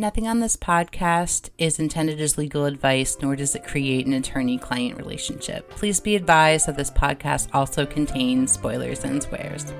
Nothing on this podcast is intended as legal advice, nor does it create an attorney client relationship. Please be advised that this podcast also contains spoilers and swears.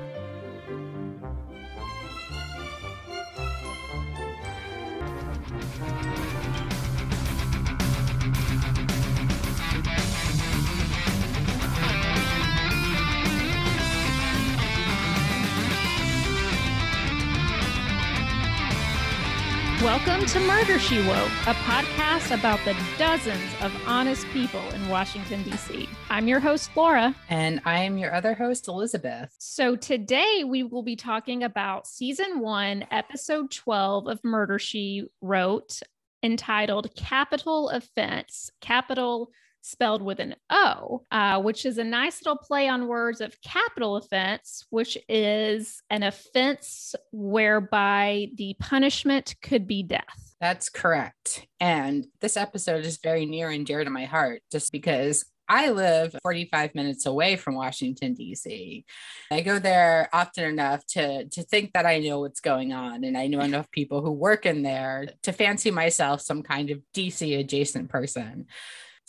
Welcome to Murder She Woke, a podcast about the dozens of honest people in Washington, D.C. I'm your host, Laura. And I am your other host, Elizabeth. So today we will be talking about season one, episode 12 of Murder She Wrote, entitled Capitol Offense. Capitol spelled with an O, uh, which is a nice little play on words of capital offense, which is an offense whereby the punishment could be death. That's correct. And this episode is very near and dear to my heart just because I live 45 minutes away from Washington, D.C. I go there often enough to, to think that I know what's going on. And I know enough people who work in there to fancy myself some kind of D.C. adjacent person.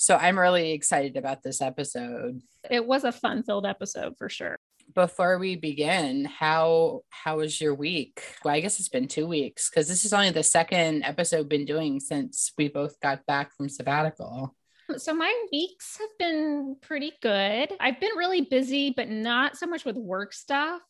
So I'm really excited about this episode. It was a fun filled episode for sure. Before we begin, how how was your week? Well, I guess it's been two weeks because this is only the second episode we've been doing since we both got back from sabbatical. So my weeks have been pretty good. I've been really busy, but not so much with work stuff.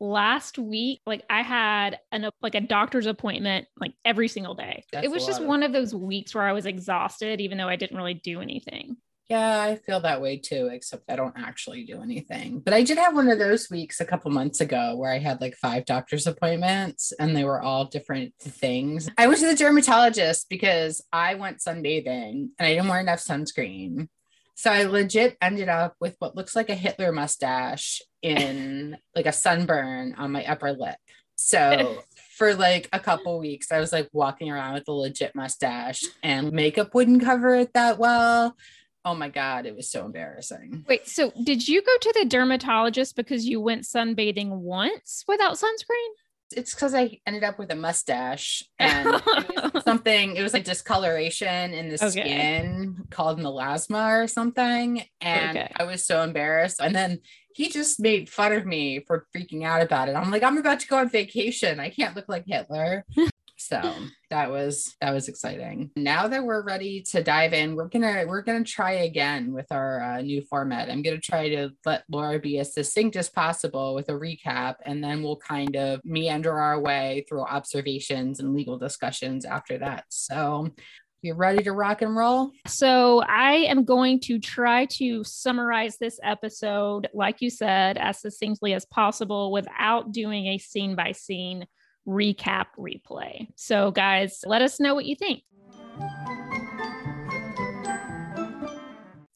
Last week like i had an like a doctor's appointment like every single day. That's it was just of- one of those weeks where i was exhausted even though i didn't really do anything. Yeah i feel that way too except i don't actually do anything. But i did have one of those weeks a couple months ago where i had like five doctor's appointments and they were all different things. I went to the dermatologist because i went sunbathing and i didn't wear enough sunscreen so I legit ended up with what looks like a Hitler mustache in like a sunburn on my upper lip. So for like a couple weeks, I was like walking around with a legit mustache and makeup wouldn't cover it that well. Oh my God, it was so embarrassing. Wait, so did you go to the dermatologist because you went sunbathing once without sunscreen? It's because I ended up with a mustache and it something, it was like discoloration in the okay. skin called melasma or something. And okay. I was so embarrassed. And then he just made fun of me for freaking out about it. I'm like, I'm about to go on vacation. I can't look like Hitler. so that was that was exciting. Now that we're ready to dive in we're gonna we're gonna try again with our uh, new format. I'm gonna try to let laura be as succinct as possible with a recap and then we'll kind of meander our way through observations and legal discussions after that. So you ready to rock and roll? So, I am going to try to summarize this episode, like you said, as succinctly as possible without doing a scene by scene recap replay. So, guys, let us know what you think.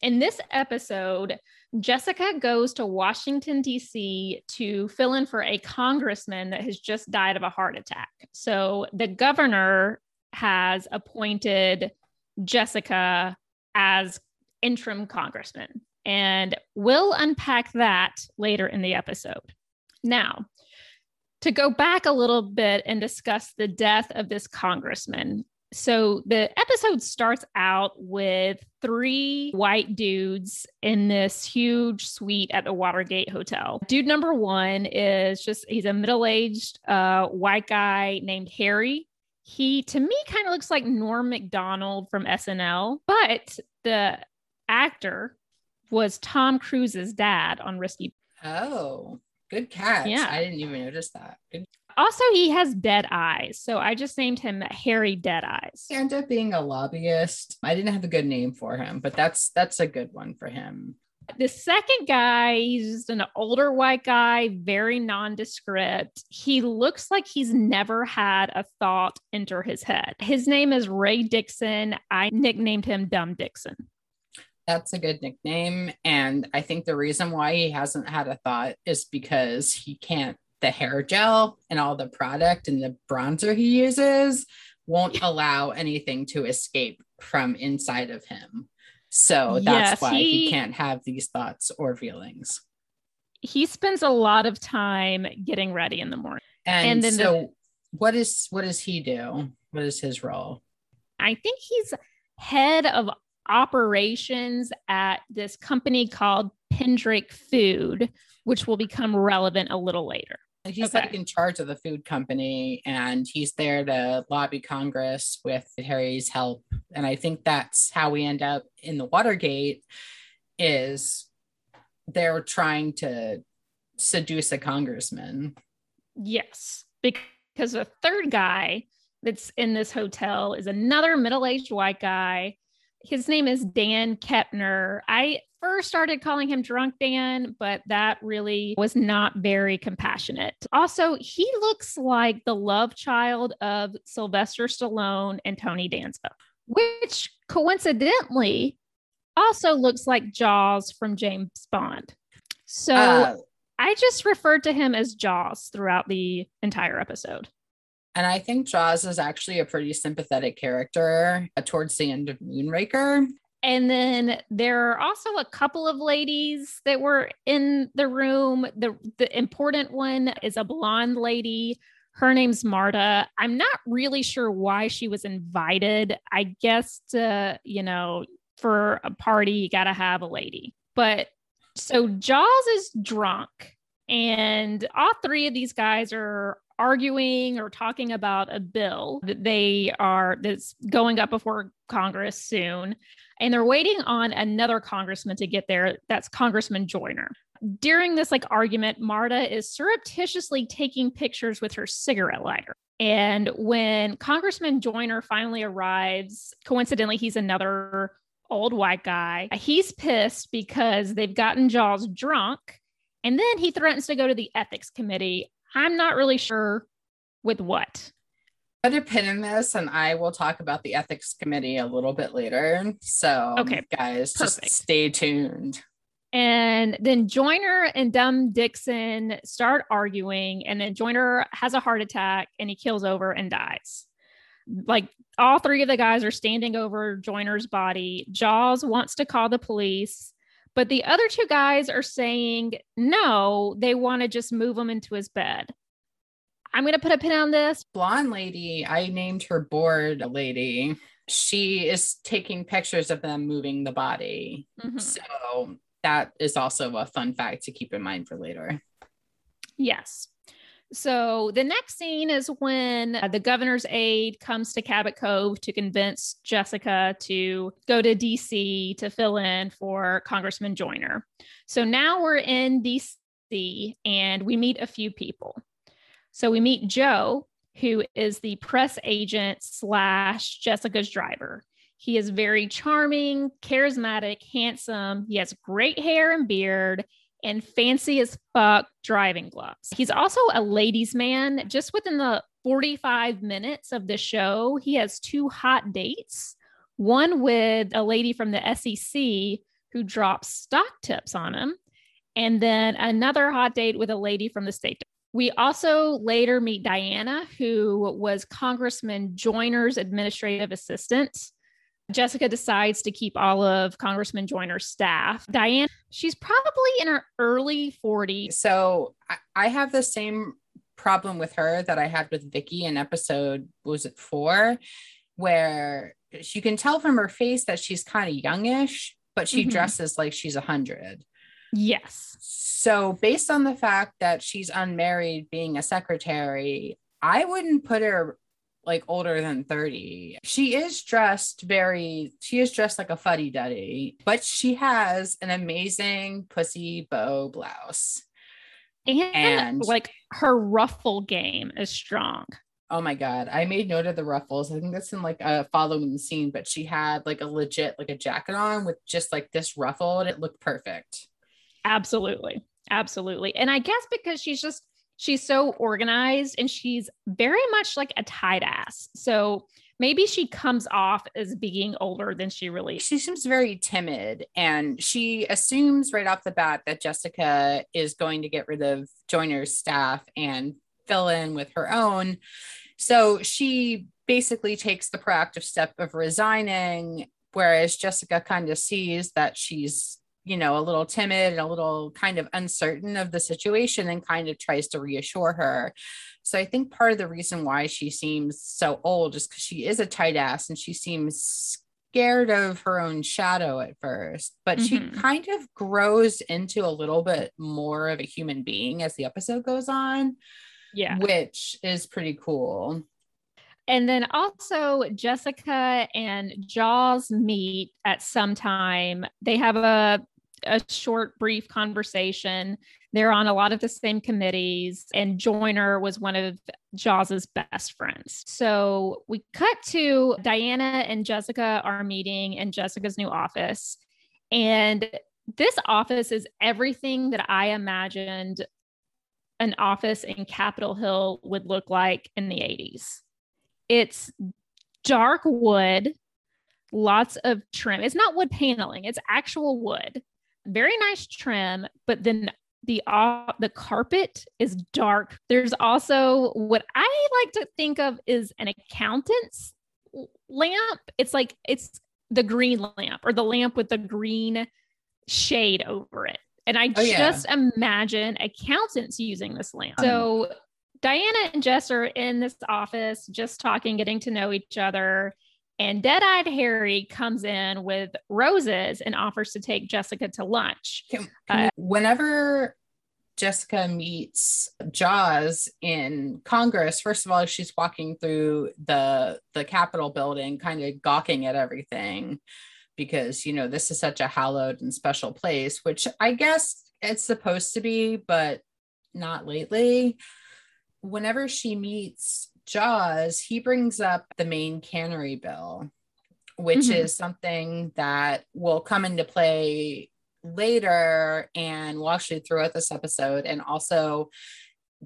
In this episode, Jessica goes to Washington, D.C. to fill in for a congressman that has just died of a heart attack. So the governor has appointed Jessica as interim congressman. And we'll unpack that later in the episode. Now, to go back a little bit and discuss the death of this congressman. So the episode starts out with three white dudes in this huge suite at the Watergate Hotel. Dude number one is just, he's a middle aged uh, white guy named Harry. He, to me, kind of looks like Norm MacDonald from SNL, but the actor was Tom Cruise's dad on Risky. Oh. Good catch. Yeah. I didn't even notice that. Good. Also, he has dead eyes. So I just named him Harry Dead Eyes. He ended up being a lobbyist. I didn't have a good name for him, but that's that's a good one for him. The second guy, he's just an older white guy, very nondescript. He looks like he's never had a thought enter his head. His name is Ray Dixon. I nicknamed him Dumb Dixon. That's a good nickname. And I think the reason why he hasn't had a thought is because he can't, the hair gel and all the product and the bronzer he uses won't allow anything to escape from inside of him. So that's yes, why he, he can't have these thoughts or feelings. He spends a lot of time getting ready in the morning. And, and then so the, what is what does he do? What is his role? I think he's head of operations at this company called Pendrake Food, which will become relevant a little later. He's okay. like in charge of the food company and he's there to lobby Congress with Harry's help. And I think that's how we end up in the Watergate is they're trying to seduce a congressman. Yes, because a third guy that's in this hotel is another middle-aged white guy. His name is Dan Kepner. I first started calling him Drunk Dan, but that really was not very compassionate. Also, he looks like the love child of Sylvester Stallone and Tony Danza, which coincidentally also looks like Jaws from James Bond. So uh, I just referred to him as Jaws throughout the entire episode. And I think Jaws is actually a pretty sympathetic character uh, towards the end of Moonraker. And then there are also a couple of ladies that were in the room. The the important one is a blonde lady. Her name's Marta. I'm not really sure why she was invited. I guess to, you know, for a party, you got to have a lady. But so Jaws is drunk, and all three of these guys are arguing or talking about a bill that they are that's going up before Congress soon. And they're waiting on another congressman to get there. That's Congressman Joyner. During this like argument, Marta is surreptitiously taking pictures with her cigarette lighter. And when Congressman Joyner finally arrives, coincidentally, he's another old white guy. He's pissed because they've gotten Jaws drunk. And then he threatens to go to the ethics committee. I'm not really sure with what. Put a pin in this, and I will talk about the ethics committee a little bit later. So, okay, guys, Perfect. just stay tuned. And then Joyner and Dumb Dixon start arguing, and then Joyner has a heart attack and he kills over and dies like all three of the guys are standing over Joyner's body. Jaws wants to call the police, but the other two guys are saying no, they want to just move him into his bed. I'm going to put a pin on this. Blonde lady, I named her board lady. She is taking pictures of them moving the body. Mm-hmm. So that is also a fun fact to keep in mind for later. Yes. So the next scene is when uh, the governor's aide comes to Cabot Cove to convince Jessica to go to DC to fill in for Congressman Joyner. So now we're in DC and we meet a few people. So we meet Joe, who is the press agent slash Jessica's driver. He is very charming, charismatic, handsome. He has great hair and beard and fancy as fuck driving gloves. He's also a ladies' man. Just within the 45 minutes of the show, he has two hot dates one with a lady from the SEC who drops stock tips on him, and then another hot date with a lady from the state. We also later meet Diana, who was Congressman Joyner's administrative assistant. Jessica decides to keep all of Congressman Joyner's staff. Diane, she's probably in her early 40s. So I have the same problem with her that I had with Vicky in episode, was it four, where you can tell from her face that she's kind of youngish, but she mm-hmm. dresses like she's a hundred. Yes. So based on the fact that she's unmarried, being a secretary, I wouldn't put her like older than 30. She is dressed very, she is dressed like a fuddy duddy, but she has an amazing pussy bow blouse. And, and like her ruffle game is strong. Oh my god, I made note of the ruffles. I think that's in like a following scene, but she had like a legit like a jacket on with just like this ruffle and it looked perfect. Absolutely. Absolutely. And I guess because she's just she's so organized and she's very much like a tight ass. So maybe she comes off as being older than she really she seems very timid and she assumes right off the bat that jessica is going to get rid of joyner's staff and fill in with her own so she basically takes the proactive step of resigning whereas jessica kind of sees that she's you know, a little timid and a little kind of uncertain of the situation and kind of tries to reassure her. So I think part of the reason why she seems so old is because she is a tight ass and she seems scared of her own shadow at first, but mm-hmm. she kind of grows into a little bit more of a human being as the episode goes on. Yeah. Which is pretty cool. And then also Jessica and Jaws meet at some time. They have a a short, brief conversation. They're on a lot of the same committees, and Joyner was one of Jaws's best friends. So we cut to Diana and Jessica are meeting in Jessica's new office. And this office is everything that I imagined an office in Capitol Hill would look like in the 80s. It's dark wood, lots of trim. It's not wood paneling, it's actual wood very nice trim, but then the uh, the carpet is dark. There's also what I like to think of is an accountant's lamp. It's like it's the green lamp or the lamp with the green shade over it. And I oh, just yeah. imagine accountants using this lamp. So Diana and Jess are in this office just talking, getting to know each other. And Dead Eyed Harry comes in with roses and offers to take Jessica to lunch. Can, can uh, whenever Jessica meets Jaws in Congress, first of all, she's walking through the the Capitol building, kind of gawking at everything because you know this is such a hallowed and special place, which I guess it's supposed to be, but not lately. Whenever she meets Jaws, he brings up the Maine cannery bill, which mm-hmm. is something that will come into play later and we'll actually throughout this episode. And also,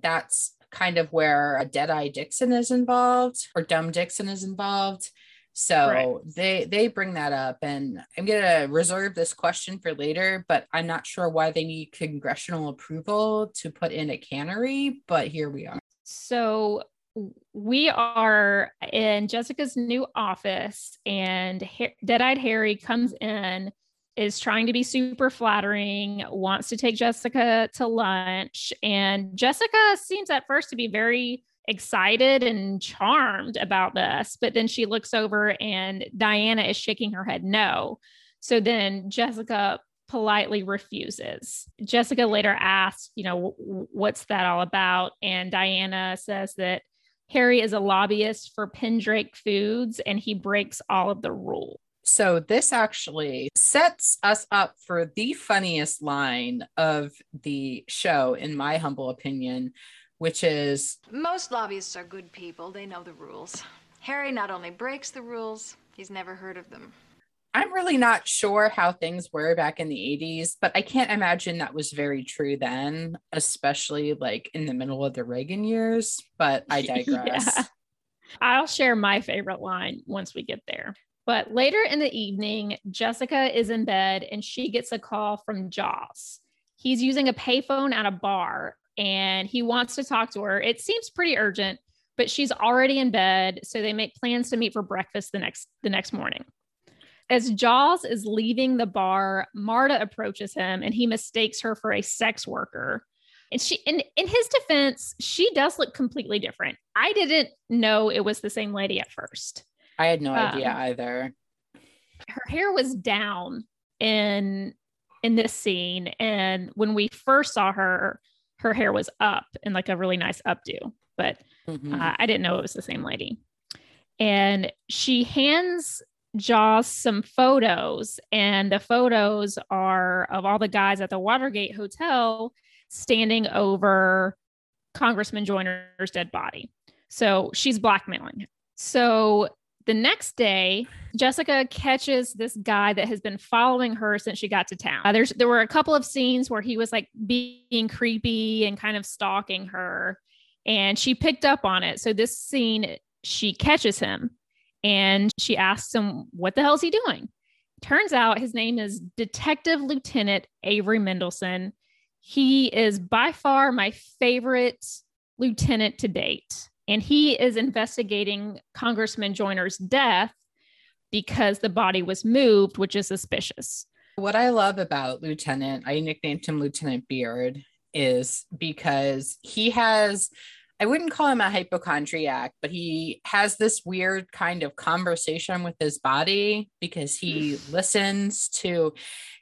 that's kind of where a Deadeye Dixon is involved or Dumb Dixon is involved. So right. they they bring that up, and I'm gonna reserve this question for later. But I'm not sure why they need congressional approval to put in a cannery. But here we are. So we are in Jessica's new office, and Dead Eyed Harry comes in, is trying to be super flattering, wants to take Jessica to lunch. And Jessica seems at first to be very excited and charmed about this, but then she looks over and Diana is shaking her head no. So then Jessica politely refuses. Jessica later asks, you know, what's that all about? And Diana says that Harry is a lobbyist for Pendrake Foods and he breaks all of the rules. So, this actually sets us up for the funniest line of the show, in my humble opinion, which is Most lobbyists are good people, they know the rules. Harry not only breaks the rules, he's never heard of them. I'm really not sure how things were back in the 80s, but I can't imagine that was very true then, especially like in the middle of the Reagan years. But I digress. yeah. I'll share my favorite line once we get there. But later in the evening, Jessica is in bed and she gets a call from Jaws. He's using a payphone at a bar and he wants to talk to her. It seems pretty urgent, but she's already in bed, so they make plans to meet for breakfast the next the next morning. As Jaws is leaving the bar, Marta approaches him and he mistakes her for a sex worker. And she in, in his defense, she does look completely different. I didn't know it was the same lady at first. I had no um, idea either. Her hair was down in in this scene and when we first saw her her hair was up in like a really nice updo but mm-hmm. uh, i didn't know it was the same lady and she hands Jaws some photos, and the photos are of all the guys at the Watergate Hotel standing over Congressman Joyner's dead body. So she's blackmailing him. So the next day, Jessica catches this guy that has been following her since she got to town. Uh, there's there were a couple of scenes where he was like being creepy and kind of stalking her, and she picked up on it. So this scene, she catches him and she asks him, What the hell is he doing? Turns out his name is Detective Lieutenant Avery Mendelson. He is by far my favorite lieutenant to date. And he is investigating Congressman Joyner's death because the body was moved, which is suspicious. What I love about Lieutenant, I nicknamed him Lieutenant Beard, is because he has I wouldn't call him a hypochondriac, but he has this weird kind of conversation with his body because he listens to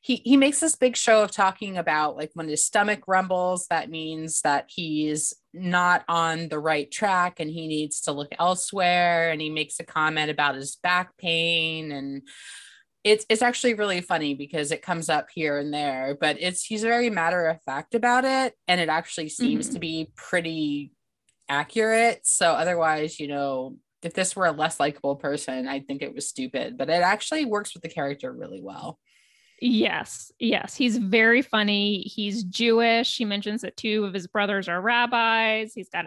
he he makes this big show of talking about like when his stomach rumbles that means that he's not on the right track and he needs to look elsewhere and he makes a comment about his back pain. And it's it's actually really funny because it comes up here and there but it's he's very matter of fact about it. And it actually seems mm-hmm. to be pretty accurate. So otherwise, you know, if this were a less likable person, I think it was stupid, but it actually works with the character really well. Yes, yes. He's very funny. He's Jewish. He mentions that two of his brothers are rabbis. He's got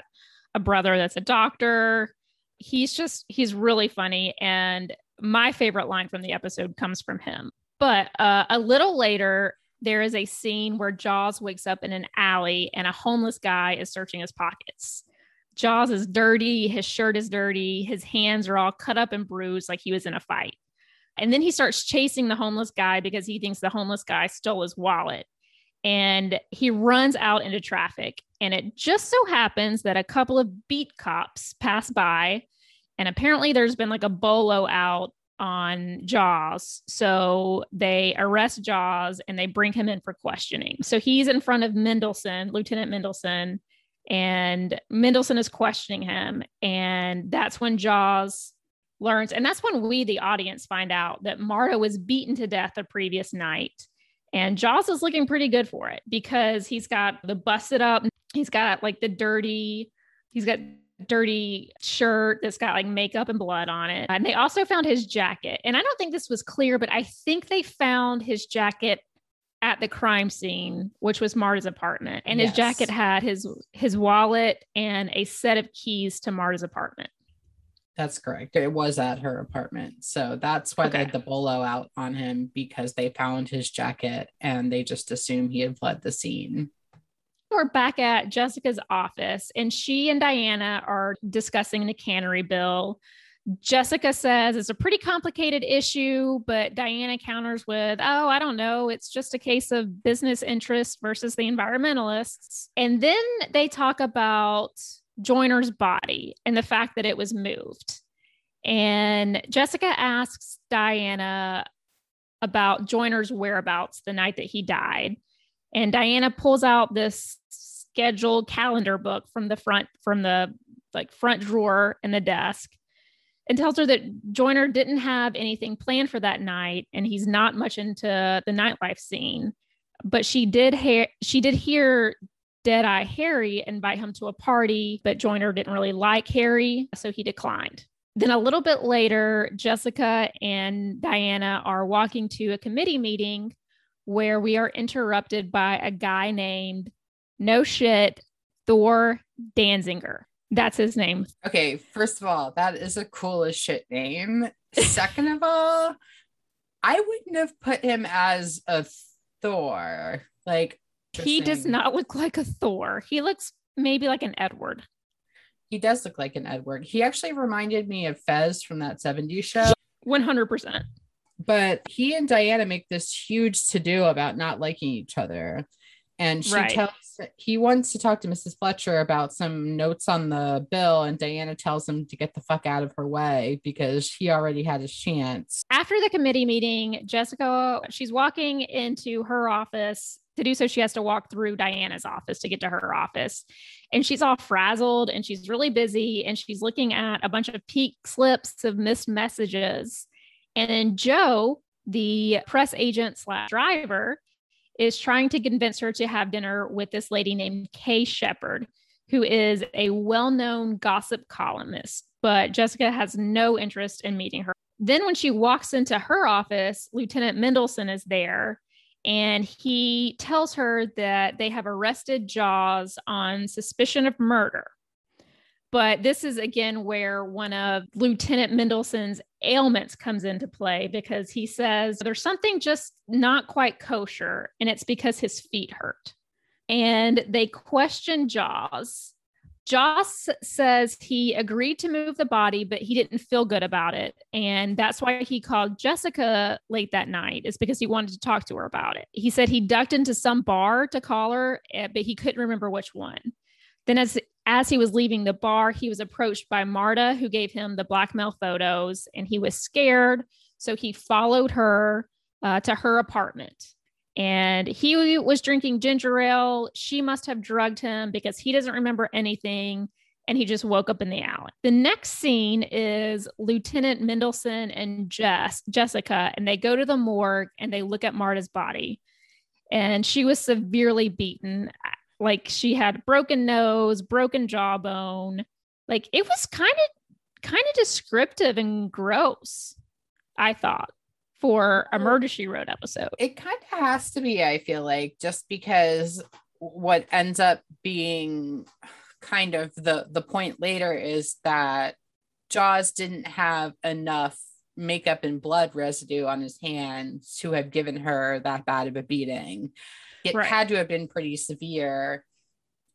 a brother that's a doctor. He's just, he's really funny. And my favorite line from the episode comes from him. But uh, a little later, there is a scene where Jaws wakes up in an alley and a homeless guy is searching his pockets. Jaws is dirty, his shirt is dirty, his hands are all cut up and bruised like he was in a fight. And then he starts chasing the homeless guy because he thinks the homeless guy stole his wallet. And he runs out into traffic. And it just so happens that a couple of beat cops pass by. And apparently, there's been like a bolo out on Jaws. So they arrest Jaws and they bring him in for questioning. So he's in front of Mendelsohn, Lieutenant Mendelsohn, and Mendelsohn is questioning him. And that's when Jaws learns, and that's when we, the audience, find out that Marta was beaten to death the previous night. And Jaws is looking pretty good for it because he's got the busted up, he's got like the dirty, he's got dirty shirt that's got like makeup and blood on it. And they also found his jacket. And I don't think this was clear, but I think they found his jacket at the crime scene, which was Marta's apartment, and yes. his jacket had his his wallet and a set of keys to Marta's apartment. That's correct. It was at her apartment. So that's why okay. they had the bolo out on him because they found his jacket and they just assumed he had fled the scene. We're back at Jessica's office, and she and Diana are discussing the cannery bill. Jessica says it's a pretty complicated issue, but Diana counters with, oh, I don't know. It's just a case of business interests versus the environmentalists. And then they talk about Joyner's body and the fact that it was moved. And Jessica asks Diana about Joyner's whereabouts the night that he died. And Diana pulls out this scheduled calendar book from the front, from the like front drawer in the desk and tells her that Joyner didn't have anything planned for that night and he's not much into the nightlife scene. But she did hear she did hear Deadeye Harry invite him to a party, but Joyner didn't really like Harry, so he declined. Then a little bit later, Jessica and Diana are walking to a committee meeting where we are interrupted by a guy named No Shit Thor Danziger. That's his name. Okay, first of all, that is a cool as shit name. Second of all, I wouldn't have put him as a Thor. Like he does not look like a Thor. He looks maybe like an Edward. He does look like an Edward. He actually reminded me of Fez from that 70s show. 100%. But he and Diana make this huge to do about not liking each other and she right. tells he wants to talk to Mrs. Fletcher about some notes on the bill, and Diana tells him to get the fuck out of her way because he already had his chance. After the committee meeting, Jessica she's walking into her office. To do so, she has to walk through Diana's office to get to her office. And she's all frazzled and she's really busy and she's looking at a bunch of peak slips of missed messages. And then Joe, the press agent slash driver, is trying to convince her to have dinner with this lady named Kay Shepard, who is a well known gossip columnist. But Jessica has no interest in meeting her. Then, when she walks into her office, Lieutenant Mendelsohn is there and he tells her that they have arrested Jaws on suspicion of murder. But this is again where one of Lieutenant Mendelsohn's ailments comes into play because he says there's something just not quite kosher, and it's because his feet hurt. And they question Jaws, Joss says he agreed to move the body, but he didn't feel good about it. And that's why he called Jessica late that night, is because he wanted to talk to her about it. He said he ducked into some bar to call her, eh, but he couldn't remember which one. Then, as as he was leaving the bar, he was approached by Marta, who gave him the blackmail photos, and he was scared. So he followed her uh, to her apartment. And he was drinking ginger ale. She must have drugged him because he doesn't remember anything. And he just woke up in the alley. The next scene is Lieutenant Mendelson and Jess, Jessica, and they go to the morgue and they look at Marta's body. And she was severely beaten. Like she had broken nose, broken jawbone. Like it was kind of kind of descriptive and gross, I thought for a murder she wrote episode. It kind of has to be, I feel like, just because what ends up being kind of the the point later is that Jaws didn't have enough makeup and blood residue on his hands to have given her that bad of a beating. It right. had to have been pretty severe,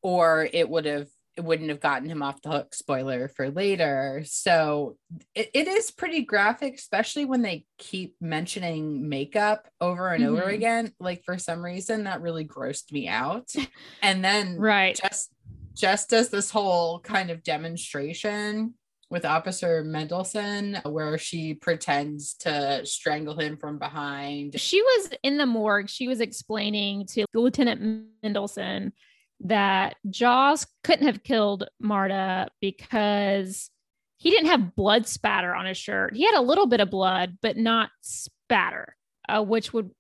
or it would have it wouldn't have gotten him off the hook spoiler for later so it, it is pretty graphic especially when they keep mentioning makeup over and mm-hmm. over again like for some reason that really grossed me out and then right just just as this whole kind of demonstration with officer Mendelson, where she pretends to strangle him from behind she was in the morgue she was explaining to lieutenant Mendelson that Jaws couldn't have killed Marta because he didn't have blood spatter on his shirt. He had a little bit of blood, but not spatter, uh, which would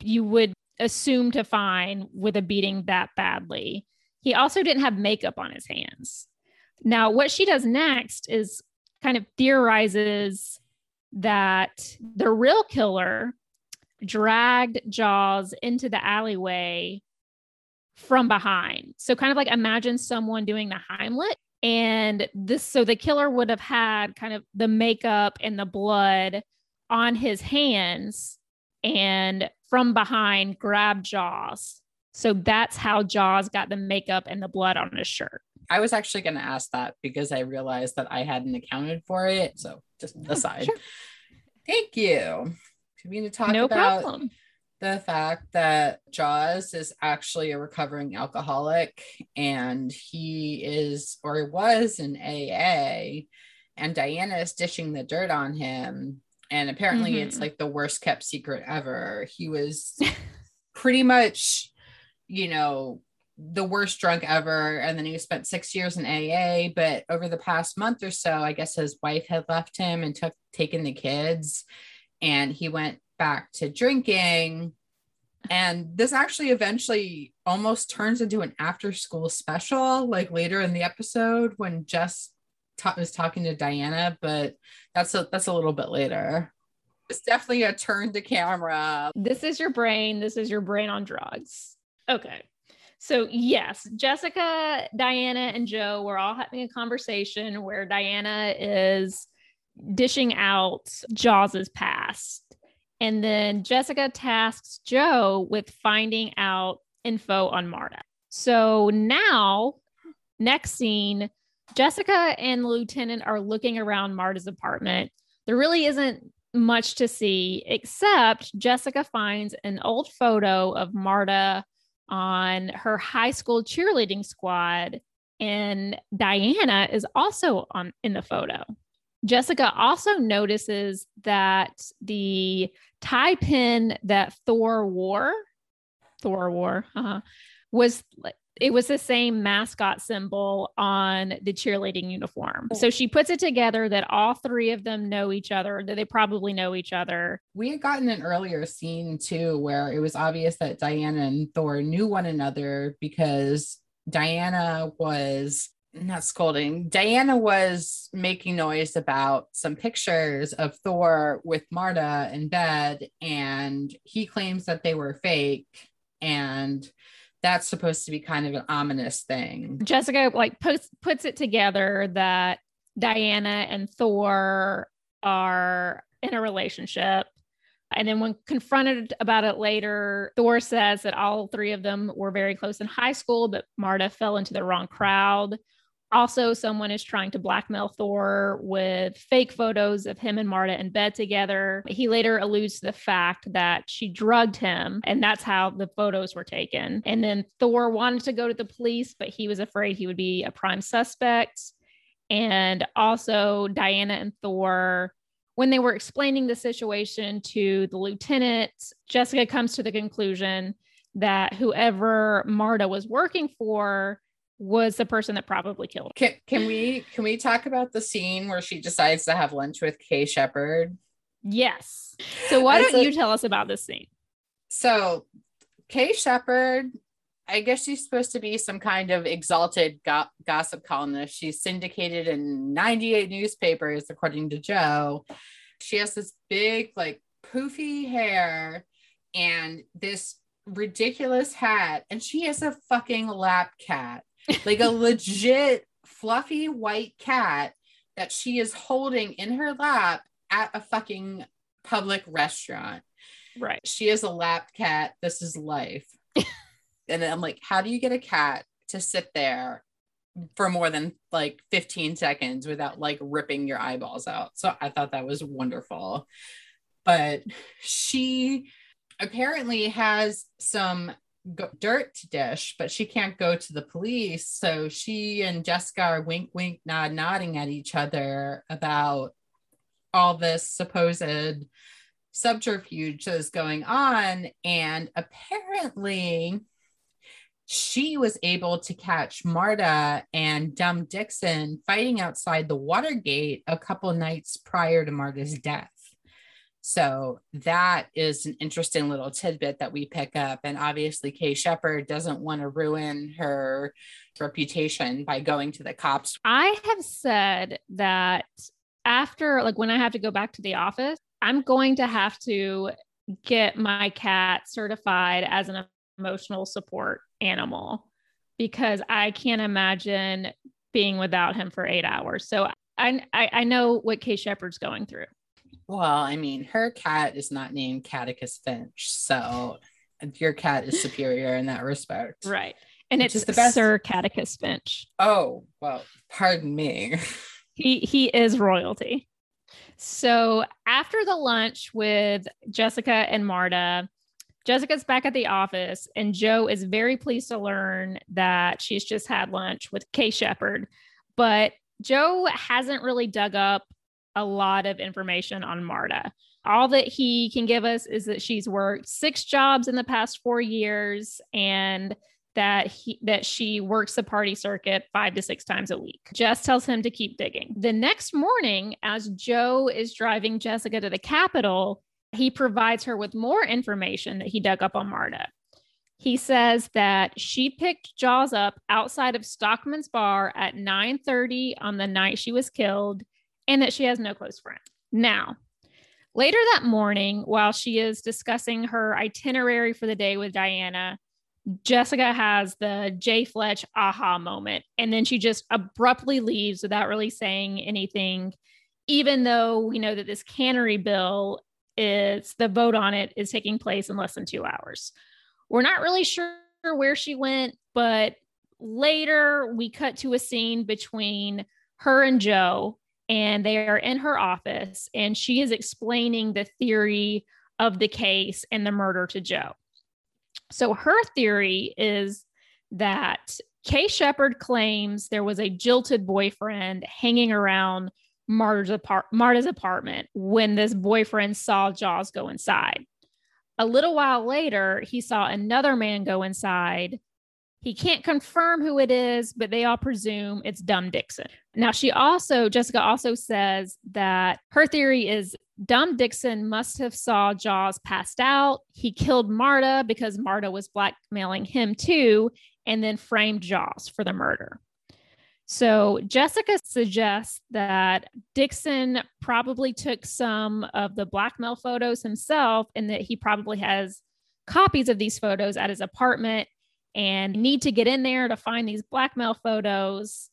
you would assume to find with a beating that badly. He also didn't have makeup on his hands. Now, what she does next is kind of theorizes that the real killer dragged Jaws into the alleyway from behind. So kind of like imagine someone doing the Heimlich and this so the killer would have had kind of the makeup and the blood on his hands and from behind grab Jaws. So that's how Jaws got the makeup and the blood on his shirt. I was actually going to ask that because I realized that I hadn't accounted for it. So just aside. Sure. Thank you. Do we need to talk no about problem the fact that Jaws is actually a recovering alcoholic and he is or was in AA and Diana is dishing the dirt on him. And apparently mm-hmm. it's like the worst kept secret ever. He was pretty much, you know, the worst drunk ever. And then he spent six years in AA. But over the past month or so, I guess his wife had left him and took taken the kids. And he went back to drinking. And this actually eventually almost turns into an after school special, like later in the episode when Jess ta- was talking to Diana, but that's a, that's a little bit later. It's definitely a turn to camera. This is your brain. This is your brain on drugs. Okay. So, yes, Jessica, Diana, and Joe were all having a conversation where Diana is dishing out Jaws's past and then Jessica tasks Joe with finding out info on Marta. So now, next scene, Jessica and Lieutenant are looking around Marta's apartment. There really isn't much to see, except Jessica finds an old photo of Marta on her high school cheerleading squad, and Diana is also on in the photo. Jessica also notices that the tie pin that Thor wore, Thor wore, uh-huh, was it was the same mascot symbol on the cheerleading uniform. Oh. So she puts it together that all three of them know each other, that they probably know each other. We had gotten an earlier scene too where it was obvious that Diana and Thor knew one another because Diana was not scolding. Diana was making noise about some pictures of Thor with Marta in bed, and he claims that they were fake. And that's supposed to be kind of an ominous thing. Jessica like puts puts it together that Diana and Thor are in a relationship. And then when confronted about it later, Thor says that all three of them were very close in high school, but Marta fell into the wrong crowd Also, someone is trying to blackmail Thor with fake photos of him and Marta in bed together. He later alludes to the fact that she drugged him, and that's how the photos were taken. And then Thor wanted to go to the police, but he was afraid he would be a prime suspect. And also, Diana and Thor when they were explaining the situation to the lieutenant, Jessica comes to the conclusion that whoever Marta was working for was the person that probably killed her. Can, can we can we talk about the scene where she decides to have lunch with Kay Shepard? Yes. So why don't you tell us about this scene? So Kay Shepard, I guess she's supposed to be some kind of exalted go- gossip columnist. She's syndicated in 98 newspapers, according to Joe. She has this big, like, poofy hair and this ridiculous hat, and she has a fucking lap cat like a legit fluffy white cat that she is holding in her lap at a fucking public restaurant. Right. She is a lap cat. This is life. and I'm like, how do you get a cat to sit there for more than like 15 seconds without like ripping your eyeballs out? So I thought that was wonderful. But she apparently has some go- dirt to dish, but she can't go to the police. So she and Jessica are wink, wink, nod, nodding at each other about all this supposed subterfuge that is going on. And apparently, she was able to catch Marta and Dumb Dixon fighting outside the Watergate a couple nights prior to Marta's death. So that is an interesting little tidbit that we pick up. And obviously, Kay Shepard doesn't want to ruin her reputation by going to the cops. I have said that after, like, when I have to go back to the office, I'm going to have to get my cat certified as an emotional support animal because I can't imagine being without him for eight hours. So I, I, I know what Kay Shepard's going through. Well, I mean, her cat is not named Catticus Finch, so your cat is superior in that respect. Right. And it's the best. Sir Catticus Finch. Oh, well, pardon me. he he is royalty. So after the lunch with Jessica and Marta, Jessica's back at the office, and Joe is very pleased to learn that she's just had lunch with Kay Shepard. But Joe hasn't really dug up a lot of information on Marta. All that he can give us is that she's worked six jobs in the past four years and that he that she works the party circuit five to six times a week. Jess tells him to keep digging. The next morning, as Joe is driving Jessica to the Capitol, he provides her with more information that he dug up on Marta. He says that she picked Jaws up outside of Stockman's bar at 9:30 on the night she was killed and that she has no close friend. Now, later that morning, while she is discussing her itinerary for the day with Diana, Jessica has the Jay Fletch aha moment. And then she just abruptly leaves without really saying anything, even though we know that this cannery bill is the vote on it is taking place in less than two hours. We're not really sure where she went, but later we cut to a scene between her and Joe and they are in her office and she is explaining the theory of the case and the murder to Joe. So her theory is that Kay Shepard claims there was a jilted boyfriend hanging around Marta's, apart- Marta's apartment when this boyfriend saw Jaws go inside. A little while later, he saw another man go inside he can't confirm who it is, but they all presume it's Dumb Dixon. Now, she also, Jessica also says that her theory is Dumb Dixon must have saw Jaws passed out. He killed Marta because Marta was blackmailing him too, and then framed Jaws for the murder. So Jessica suggests that Dixon probably took some of the blackmail photos himself and that he probably has copies of these photos at his apartment and need to get in there to find these blackmail photos.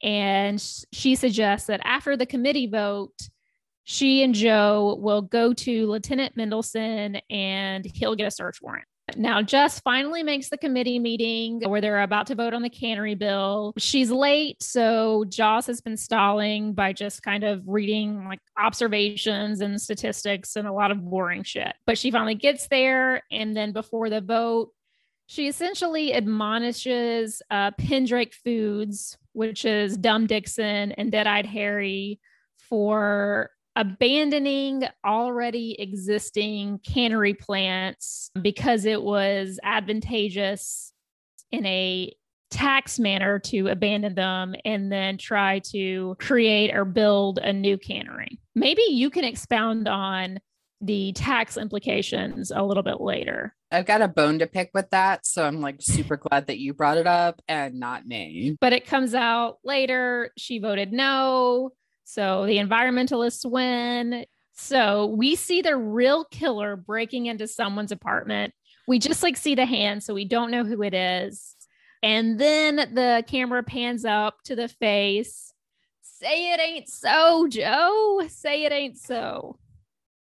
And she suggests that after the committee vote, she and Joe will go to Lieutenant Mendelson and he'll get a search warrant. Now, Jess finally makes the committee meeting where they're about to vote on the cannery bill. She's late, so Jaws has been stalling by just kind of reading like observations and statistics and a lot of boring shit. But she finally gets there, and then before the vote, she essentially admonishes uh, Pendrake Foods, which is Dumb Dixon and Dead Eyed Harry, for abandoning already existing cannery plants because it was advantageous in a tax manner to abandon them and then try to create or build a new cannery. Maybe you can expound on the tax implications a little bit later. I've got a bone to pick with that. So I'm like super glad that you brought it up and not me. But it comes out later. She voted no. So the environmentalists win. So we see the real killer breaking into someone's apartment. We just like see the hand, so we don't know who it is. And then the camera pans up to the face. Say it ain't so, Joe. Say it ain't so.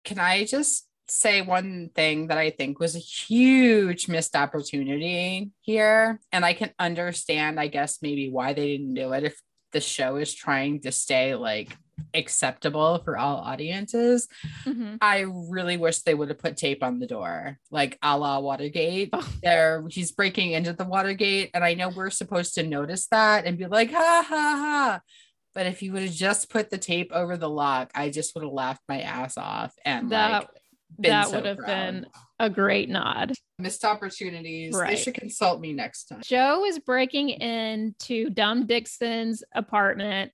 Can I just say one thing that I think was a huge missed opportunity here? And I can understand, I guess, maybe why they didn't do it if the show is trying to stay like acceptable for all audiences. Mm-hmm. I really wish they would have put tape on the door, like a la Watergate. Oh. There, he's breaking into the Watergate, and I know we're supposed to notice that and be like, ha ha ha. But if you would have just put the tape over the lock, I just would have laughed my ass off and that like, that so would have proud. been a great nod. Missed opportunities. Right. They should consult me next time. Joe is breaking into Dumb Dixon's apartment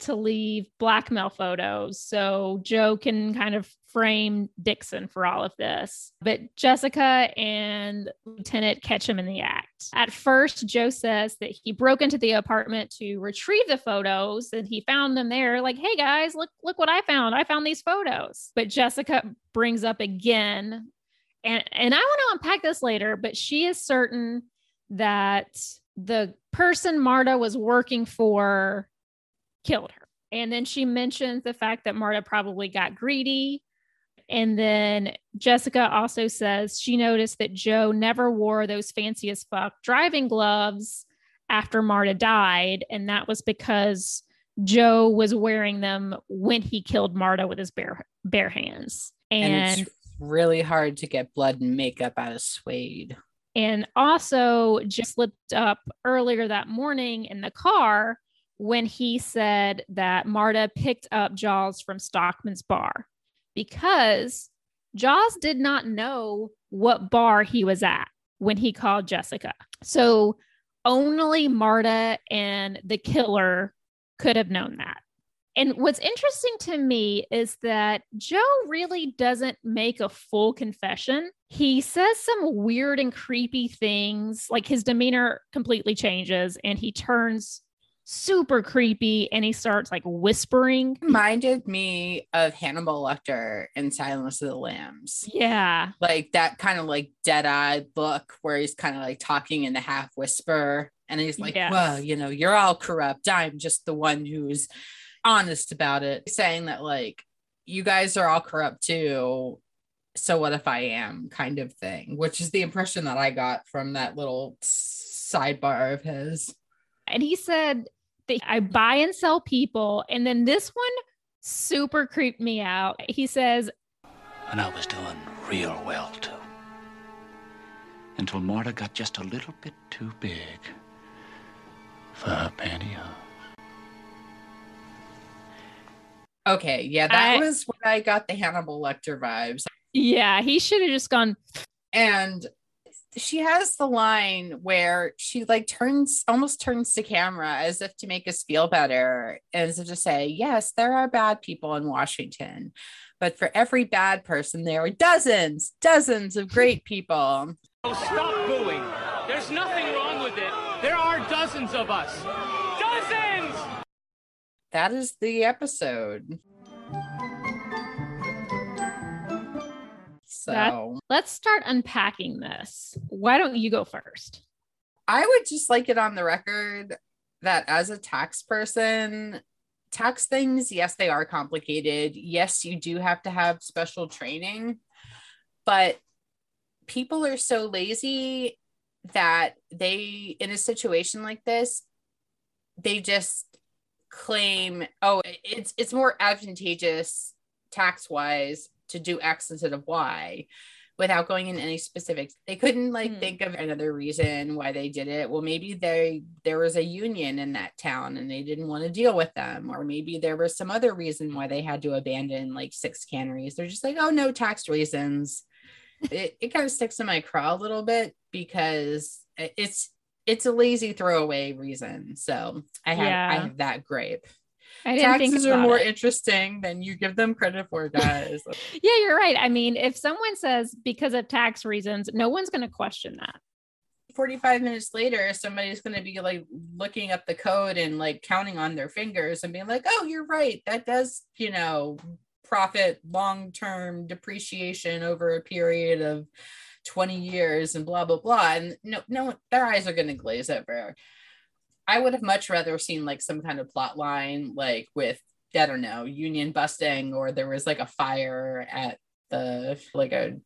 to leave blackmail photos so Joe can kind of frame Dixon for all of this. But Jessica and Lieutenant catch him in the act. At first, Joe says that he broke into the apartment to retrieve the photos and he found them there like, "Hey guys, look look what I found. I found these photos." But Jessica brings up again and and I want to unpack this later, but she is certain that the person Marta was working for killed her. And then she mentions the fact that Marta probably got greedy. And then Jessica also says she noticed that Joe never wore those fancy as fuck driving gloves after Marta died. And that was because Joe was wearing them when he killed Marta with his bare bare hands. And, and it's really hard to get blood and makeup out of suede. And also just slipped up earlier that morning in the car when he said that Marta picked up Jaws from Stockman's bar because Jaws did not know what bar he was at when he called Jessica. So only Marta and the killer could have known that. And what's interesting to me is that Joe really doesn't make a full confession. He says some weird and creepy things, like his demeanor completely changes and he turns super creepy and he starts like whispering. Reminded me of Hannibal Lecter in Silence of the Lambs. Yeah. Like that kind of like dead eyed look where he's kind of like talking in the half whisper. And he's like, yes. well, you know, you're all corrupt. I'm just the one who's honest about it, saying that like you guys are all corrupt too. So what if I am kind of thing, which is the impression that I got from that little sidebar of his. And he said that I buy and sell people. And then this one super creeped me out. He says, And I was doing real well too. Until Marta got just a little bit too big for her pantyhose. Okay, yeah, that I, was when I got the Hannibal Lecter vibes. Yeah, he should have just gone. And she has the line where she like turns almost turns to camera as if to make us feel better as if to say yes there are bad people in washington but for every bad person there are dozens dozens of great people. Oh stop booing. There's nothing wrong with it. There are dozens of us. Dozens! That is the episode So that, let's start unpacking this. Why don't you go first? I would just like it on the record that as a tax person, tax things, yes, they are complicated. Yes, you do have to have special training, but people are so lazy that they in a situation like this they just claim oh it's it's more advantageous tax wise to do x instead of y without going into any specifics. They couldn't like hmm. think of another reason why they did it. Well maybe they there was a union in that town and they didn't want to deal with them or maybe there was some other reason why they had to abandon like six canneries. They're just like oh no tax reasons. It, it kind of sticks in my craw a little bit because it's it's a lazy throwaway reason. So i have yeah. i have that gripe. didn't Taxes are more it. interesting than you give them credit for, guys. yeah, you're right. I mean, if someone says because of tax reasons, no one's going to question that. 45 minutes later, somebody's going to be like looking up the code and like counting on their fingers and being like, oh, you're right. That does, you know, profit long term depreciation over a period of 20 years and blah, blah, blah. And no, no, their eyes are going to glaze over. I would have much rather seen like some kind of plot line, like with I don't know, union busting, or there was like a fire at the like a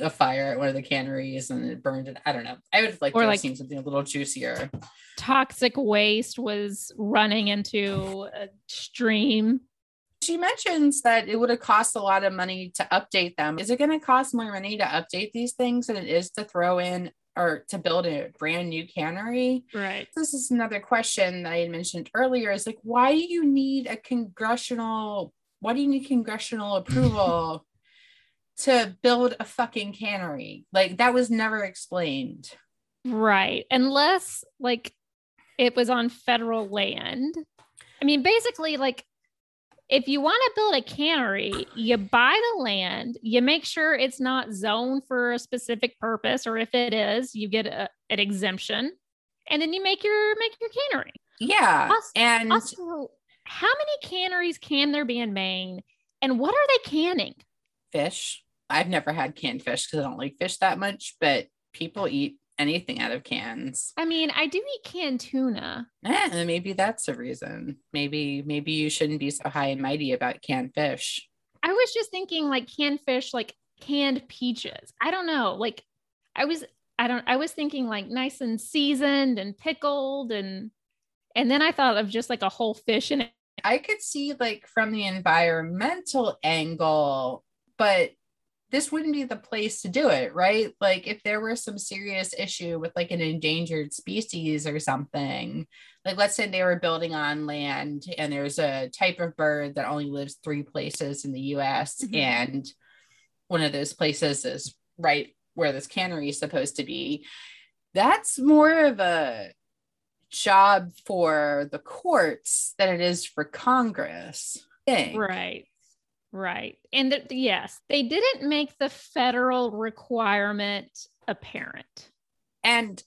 a fire at one of the canneries and it burned it. I don't know. I would have liked or to like, seen something a little juicier. Toxic waste was running into a stream. She mentions that it would have cost a lot of money to update them. Is it going to cost more money to update these things than it is to throw in or to build a brand new cannery. Right. This is another question that I had mentioned earlier is like, why do you need a congressional, why do you need congressional approval to build a fucking cannery? Like that was never explained. Right. Unless like it was on federal land. I mean, basically, like if you want to build a cannery, you buy the land, you make sure it's not zoned for a specific purpose, or if it is, you get a, an exemption, and then you make your make your cannery. Yeah, also, and also, how many canneries can there be in Maine, and what are they canning? Fish. I've never had canned fish because I don't like fish that much, but people eat anything out of cans. I mean, I do eat canned tuna. Eh, maybe that's a reason. Maybe maybe you shouldn't be so high and mighty about canned fish. I was just thinking like canned fish, like canned peaches. I don't know. Like I was I don't I was thinking like nice and seasoned and pickled and and then I thought of just like a whole fish in it. I could see like from the environmental angle, but this wouldn't be the place to do it, right? Like if there were some serious issue with like an endangered species or something, like let's say they were building on land and there's a type of bird that only lives three places in the US mm-hmm. and one of those places is right where this cannery is supposed to be. That's more of a job for the courts than it is for Congress. Right. Right. And th- yes, they didn't make the federal requirement apparent. And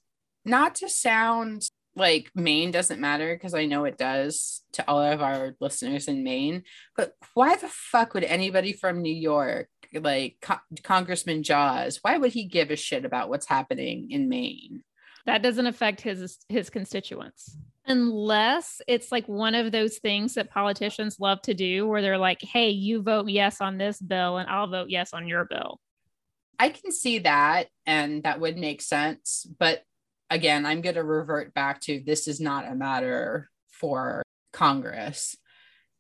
not to sound like Maine doesn't matter because I know it does to all of our listeners in Maine, but why the fuck would anybody from New York, like Co- Congressman Jaws, why would he give a shit about what's happening in Maine? That doesn't affect his his constituents unless it's like one of those things that politicians love to do where they're like, hey, you vote yes on this bill and I'll vote yes on your bill. I can see that and that would make sense. But again, I'm going to revert back to this is not a matter for Congress.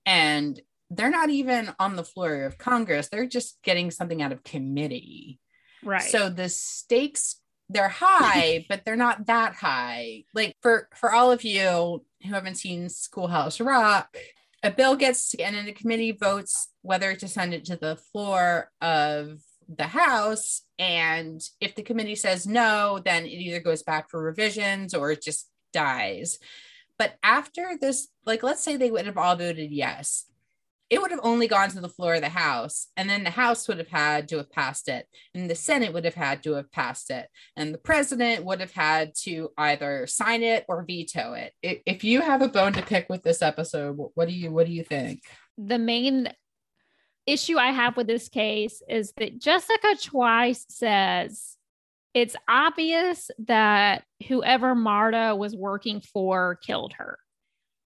And they're not even on the floor of Congress, they're just getting something out of committee. Right. So the stakes they're high, but they're not that high. Like for for all of you who haven't seen Schoolhouse Rock, a bill gets and then the committee votes whether to send it to the floor of the House. And if the committee says no, then it either goes back for revisions or it just dies. But after this, like let's say they would have all voted yes, it would have only gone to the floor of the House, and then the House would have had to have passed it, and the Senate would have had to have passed it, and the president would have had to either sign it or veto it. If you have a bone to pick with this episode, what do you what do you think? The main issue I have with this case is that Jessica Twice says it's obvious that whoever Marta was working for killed her.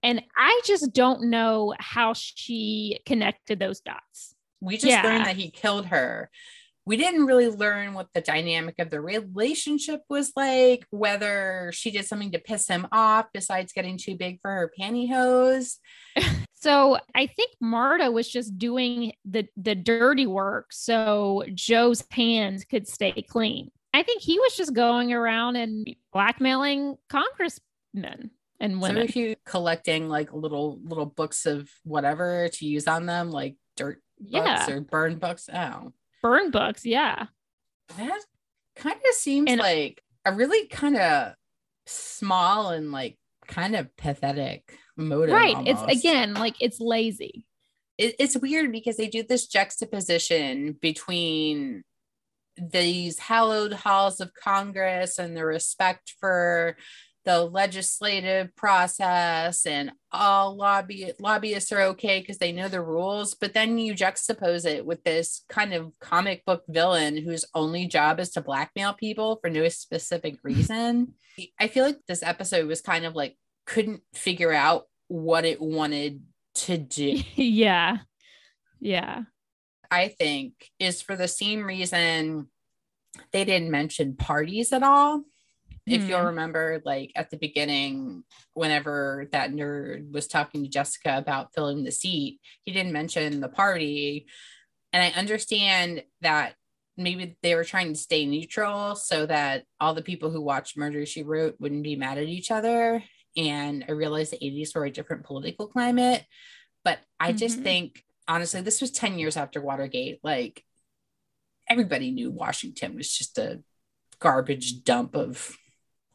And I just don't know how she connected those dots. We just yeah. learned that he killed her. we didn't really learn what the dynamic of the relationship was like, whether she did something to piss him off besides getting too big for her pantyhose. So I think Marta was just doing the the dirty work so Joe's hands could stay clean. I think he was just going around and blackmailing congressmen and women. So you collecting like little little books of whatever to use on them, like dirt yeah. books or burn books. Oh, burn books, yeah. That kind of seems and, like a really kind of small and like kind of pathetic motive. Right. Almost. It's again like it's lazy. It, it's weird because they do this juxtaposition between these hallowed halls of Congress and the respect for the legislative process and all lobby lobbyists are okay because they know the rules but then you juxtapose it with this kind of comic book villain whose only job is to blackmail people for no specific reason. I feel like this episode was kind of like couldn't figure out what it wanted to do. Yeah. Yeah. I think is for the same reason they didn't mention parties at all if you'll hmm. remember, like at the beginning, whenever that nerd was talking to Jessica about filling the seat, he didn't mention the party. And I understand that maybe they were trying to stay neutral so that all the people who watched Murder She Wrote wouldn't be mad at each other. And I realized the 80s were a different political climate. But I mm-hmm. just think, honestly, this was 10 years after Watergate. Like everybody knew Washington was just a garbage dump of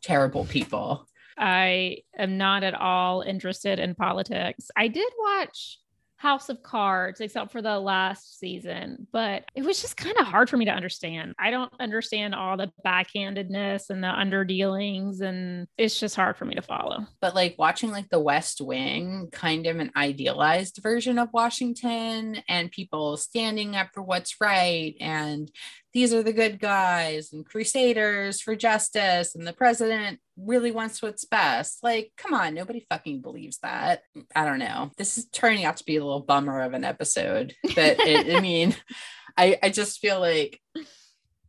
terrible people. I am not at all interested in politics. I did watch House of Cards, except for the last season, but it was just kind of hard for me to understand. I don't understand all the backhandedness and the underdealings, and it's just hard for me to follow. But like watching like the West Wing, kind of an idealized version of Washington, and people standing up for what's right and these are the good guys and crusaders for justice and the president really wants what's best. Like, come on, nobody fucking believes that. I don't know. This is turning out to be a little bummer of an episode. But it, I mean, I, I just feel like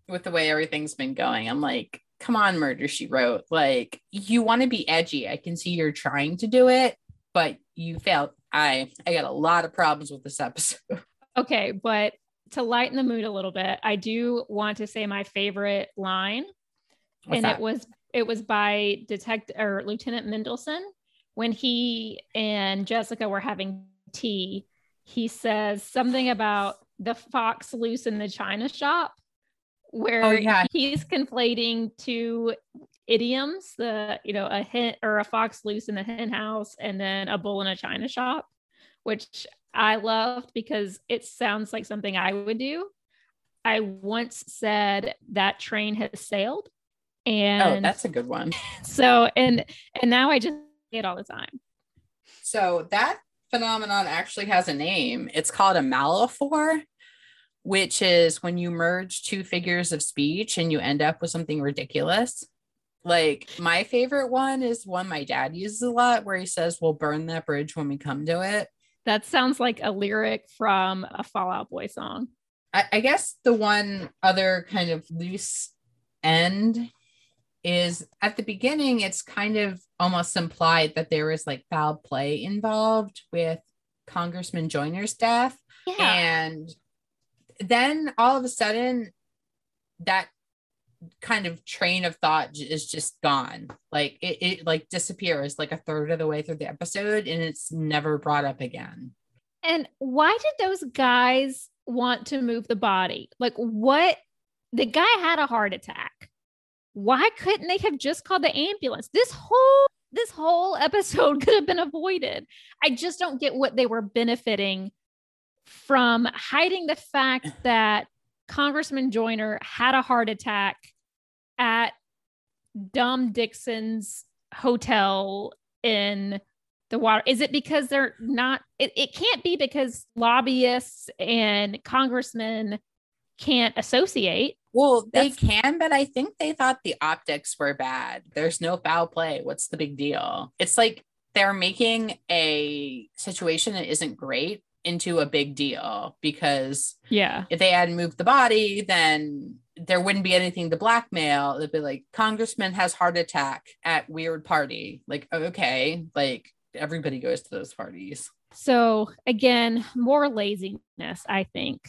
with the way everything's been going, I'm like, come on, murder she wrote. Like, you want to be edgy. I can see you're trying to do it, but you failed. I I got a lot of problems with this episode. Okay, but to lighten the mood a little bit, I do want to say my favorite line. What's and that? it was it was by Detective or Lieutenant Mendelson when he and Jessica were having tea. He says something about the fox loose in the china shop, where oh, yeah. he's conflating two idioms: the you know a hen or a fox loose in the hen house, and then a bull in a china shop, which I loved because it sounds like something I would do. I once said that train has sailed. Oh, and oh, that's a good one. So and and now I just say it all the time. So that phenomenon actually has a name. It's called a malaphor, which is when you merge two figures of speech and you end up with something ridiculous. Like my favorite one is one my dad uses a lot where he says, We'll burn that bridge when we come to it. That sounds like a lyric from a Fall Out Boy song. I, I guess the one other kind of loose end is at the beginning, it's kind of almost implied that there was like foul play involved with Congressman Joyner's death. Yeah. And then all of a sudden, that kind of train of thought is just gone. Like it, it like disappears like a third of the way through the episode and it's never brought up again. And why did those guys want to move the body? Like what the guy had a heart attack. Why couldn't they have just called the ambulance? This whole this whole episode could have been avoided. I just don't get what they were benefiting from hiding the fact that Congressman Joyner had a heart attack at Dom Dixon's hotel in the water. Is it because they're not? It, it can't be because lobbyists and congressmen can't associate. Well, they That's, can, but I think they thought the optics were bad. There's no foul play. What's the big deal? It's like they're making a situation that isn't great into a big deal because yeah, if they hadn't moved the body, then there wouldn't be anything to blackmail. It'd be like congressman has heart attack at weird party. Like, okay, like everybody goes to those parties. So again, more laziness, I think.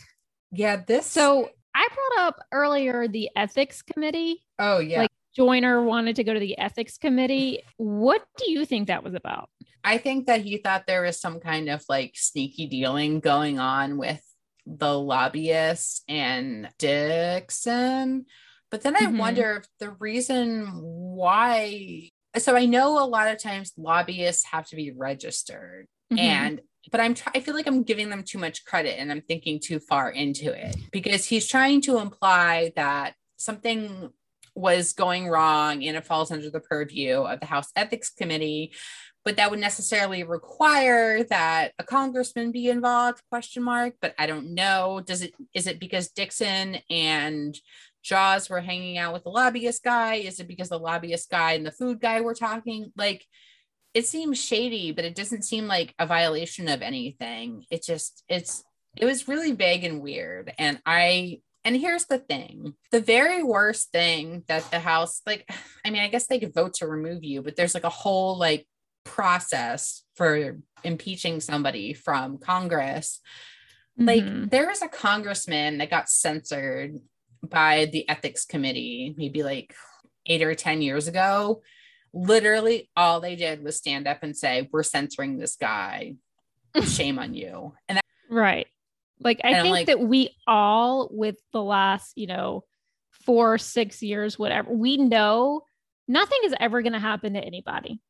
Yeah, this so I brought up earlier the ethics committee. Oh yeah. Like Joyner wanted to go to the ethics committee. What do you think that was about? I think that he thought there was some kind of like sneaky dealing going on with the lobbyists and Dixon. But then I mm-hmm. wonder if the reason why. So I know a lot of times lobbyists have to be registered. Mm-hmm. And but I'm I feel like I'm giving them too much credit and I'm thinking too far into it because he's trying to imply that something was going wrong and it falls under the purview of the House Ethics Committee. But that would necessarily require that a congressman be involved question mark but i don't know. Does it is it because dixon and jaws were hanging out with the lobbyist guy? Is it because the lobbyist guy and the food guy were talking? Like it seems shady but it doesn't seem like a violation of anything. It just it's it was really vague and weird. And i and here's the thing the very worst thing that the house like i mean i guess they could vote to remove you but there's like a whole like process for impeaching somebody from Congress. Like mm-hmm. there was a congressman that got censored by the ethics committee maybe like eight or 10 years ago. Literally, all they did was stand up and say, We're censoring this guy. Shame on you. And that- right. Like, I think like, that we all, with the last, you know, four, six years, whatever, we know nothing is ever going to happen to anybody.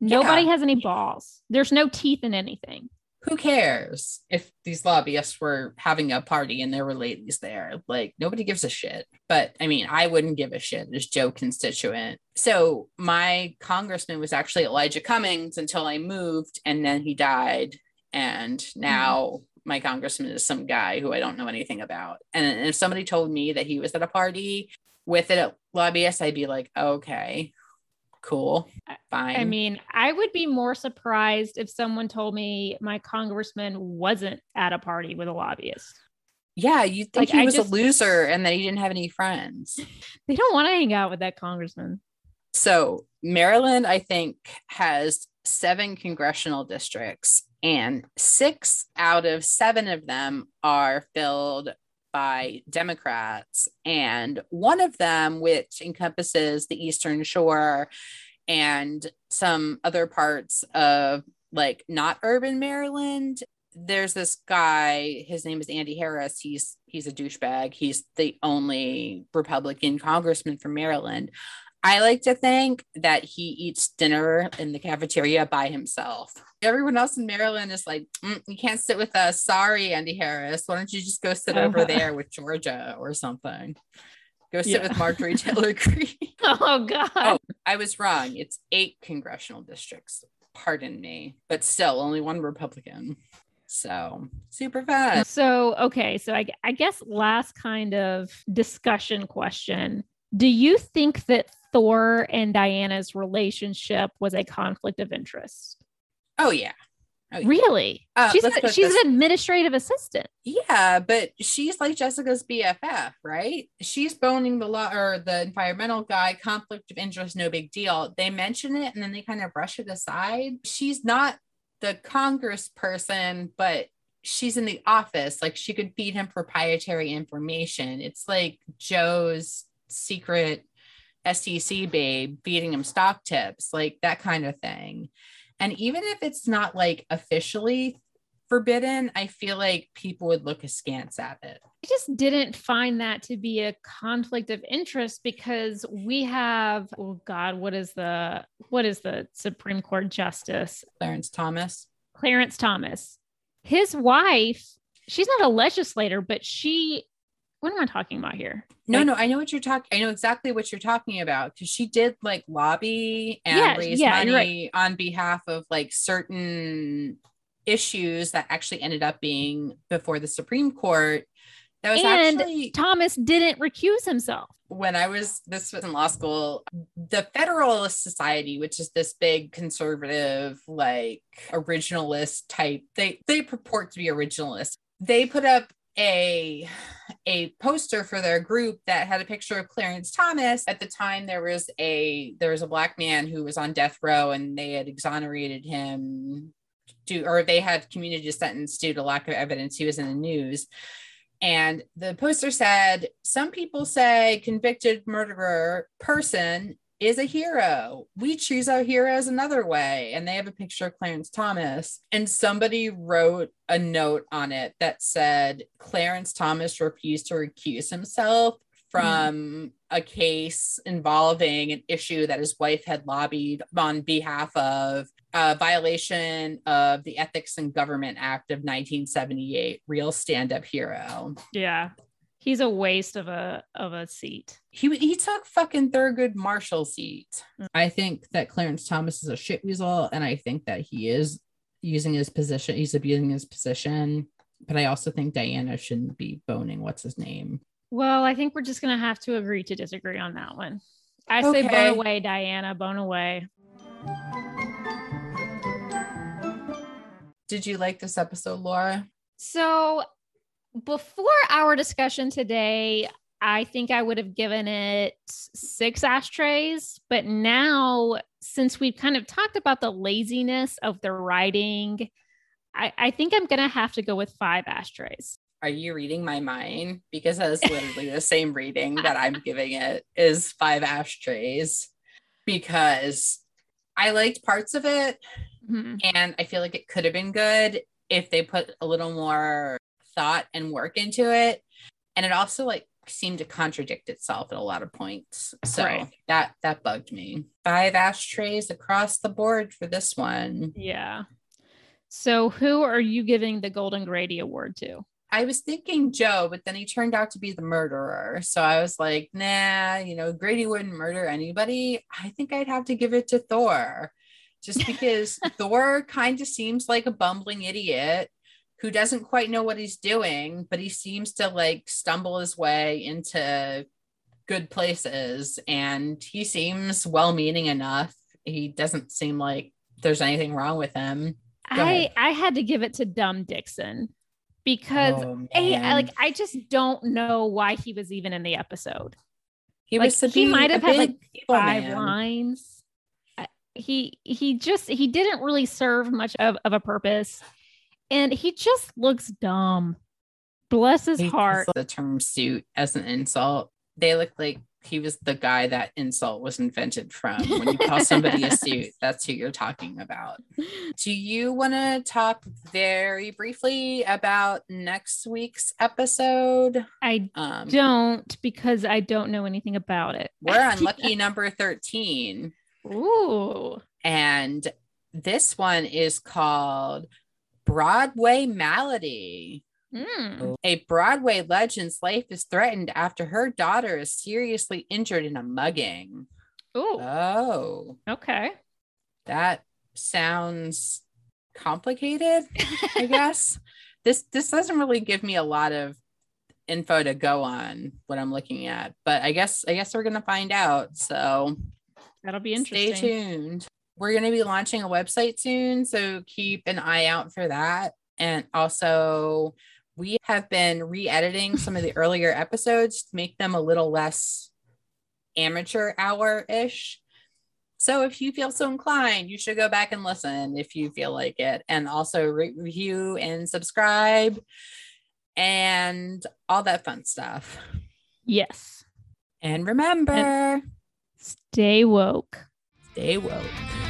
Nobody yeah. has any balls. There's no teeth in anything. Who cares if these lobbyists were having a party and there were ladies there? Like nobody gives a shit. But I mean, I wouldn't give a shit as Joe constituent. So my congressman was actually Elijah Cummings until I moved and then he died. And mm-hmm. now mm my congressman is some guy who I don't know anything about. And if somebody told me that he was at a party with a lobbyist, I'd be like, okay, cool. Fine. I mean, I would be more surprised if someone told me my congressman wasn't at a party with a lobbyist. Yeah, you think like, he was just, a loser and that he didn't have any friends. They don't want to hang out with that congressman. So, Maryland, I think, has seven congressional districts, and six out of seven of them are filled by Democrats. And one of them, which encompasses the Eastern Shore and some other parts of like not urban Maryland, there's this guy his name is andy harris. He's he's a douchebag. He's the only republican congressman from maryland I like to think that he eats dinner in the cafeteria by himself. Everyone else in Maryland is like, mm, you can't sit with us. Sorry, Andy Harris. Why don't you just go sit over there with Georgia or something? Go sit yeah. with Marjorie Taylor Greene. oh, God. Oh, I was wrong. It's eight congressional districts. Pardon me, but still only one Republican. So super fun. So, okay. So, I, I guess last kind of discussion question Do you think that Thor and Diana's relationship was a conflict of interest. Oh yeah. Oh, yeah. Really? Uh, she's a, she's this. an administrative assistant. Yeah, but she's like Jessica's BFF, right? She's boning the law or the environmental guy. Conflict of interest, no big deal. They mention it and then they kind of brush it aside. She's not the Congress person, but she's in the office. Like she could feed him proprietary information. It's like Joe's secret SEC babe feeding him stock tips, like that kind of thing. And even if it's not like officially forbidden, I feel like people would look askance at it. I just didn't find that to be a conflict of interest because we have oh god, what is the what is the Supreme Court justice? Clarence Thomas. Clarence Thomas. His wife, she's not a legislator, but she what am I talking about here? No, like, no, I know what you're talking. I know exactly what you're talking about because she did like lobby and yeah, raise yeah, money right. on behalf of like certain issues that actually ended up being before the Supreme Court That was and actually Thomas didn't recuse himself. When I was this was in law school, the Federalist Society, which is this big conservative, like originalist type, they they purport to be originalists. They put up a a poster for their group that had a picture of Clarence Thomas. At the time, there was a there was a black man who was on death row, and they had exonerated him, to or they had commuted his sentence due to lack of evidence. He was in the news, and the poster said, "Some people say convicted murderer person is a hero. We choose our heroes another way. And they have a picture of Clarence Thomas. And somebody wrote a note on it that said Clarence Thomas refused to recuse himself from mm. a case involving an issue that his wife had lobbied on behalf of a violation of the Ethics in Government Act of 1978, real stand up hero. Yeah he's a waste of a of a seat. He he took fucking Thurgood Marshall seat. Mm. I think that Clarence Thomas is a shit weasel, and I think that he is using his position. He's abusing his position, but I also think Diana shouldn't be boning. What's his name? Well, I think we're just gonna have to agree to disagree on that one. I okay. say bone away, Diana. Bone away. Did you like this episode, Laura? So before our discussion today, I think I would have given it six ashtrays. But now, since we've kind of talked about the laziness of the writing, I, I think I'm going to have to go with five ashtrays. Are you reading my mind? Because that's literally the same reading that I'm giving it is five ashtrays because I liked parts of it. Mm-hmm. And I feel like it could have been good if they put a little more thought and work into it. And it also like seemed to contradict itself at a lot of points. So right. that that bugged me. Five ashtrays across the board for this one. Yeah. So who are you giving the golden grady award to? I was thinking Joe, but then he turned out to be the murderer. So I was like, nah, you know, Grady wouldn't murder anybody. I think I'd have to give it to Thor. Just because Thor kind of seems like a bumbling idiot who doesn't quite know what he's doing, but he seems to like stumble his way into good places and he seems well meaning enough. He doesn't seem like there's anything wrong with him. Go I ahead. I had to give it to Dumb Dixon because oh, a, like I just don't know why he was even in the episode. He like, was he might have had like five man. lines. He he just he didn't really serve much of, of a purpose and he just looks dumb. Bless his heart. The term suit as an insult. They look like he was the guy that insult was invented from. When you call somebody a suit, that's who you're talking about. Do you want to talk very briefly about next week's episode? I um, don't because I don't know anything about it. We're on lucky number 13. Ooh. And this one is called Broadway malady. Mm. A Broadway legend's life is threatened after her daughter is seriously injured in a mugging. Ooh. Oh. Okay. That sounds complicated, I guess. This this doesn't really give me a lot of info to go on what I'm looking at, but I guess I guess we're gonna find out. So that'll be interesting. Stay tuned we're going to be launching a website soon. So keep an eye out for that. And also, we have been re editing some of the earlier episodes to make them a little less amateur hour ish. So if you feel so inclined, you should go back and listen if you feel like it. And also review, and subscribe and all that fun stuff. Yes. And remember, and stay woke. Stay woke.